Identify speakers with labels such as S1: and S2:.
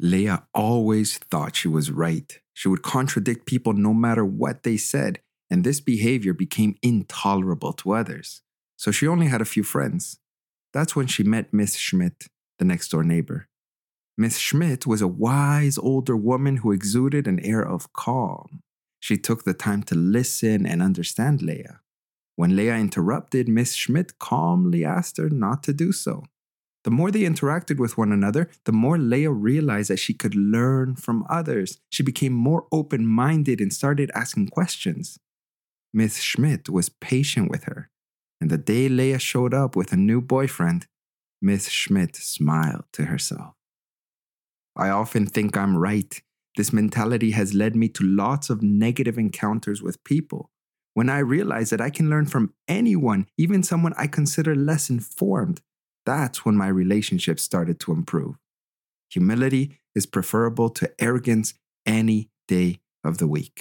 S1: Leah always thought she was right. She would contradict people no matter what they said, and this behavior became intolerable to others. So she only had a few friends. That's when she met Miss Schmidt, the next door neighbor. Miss Schmidt was a wise older woman who exuded an air of calm. She took the time to listen and understand Leah. When Leah interrupted, Miss Schmidt calmly asked her not to do so. The more they interacted with one another, the more Leah realized that she could learn from others. She became more open minded and started asking questions. Miss Schmidt was patient with her, and the day Leah showed up with a new boyfriend, Miss Schmidt smiled to herself. I often think I'm right. This mentality has led me to lots of negative encounters with people. When I realize that I can learn from anyone, even someone I consider less informed, that's when my relationship started to improve. Humility is preferable to arrogance any day of the week.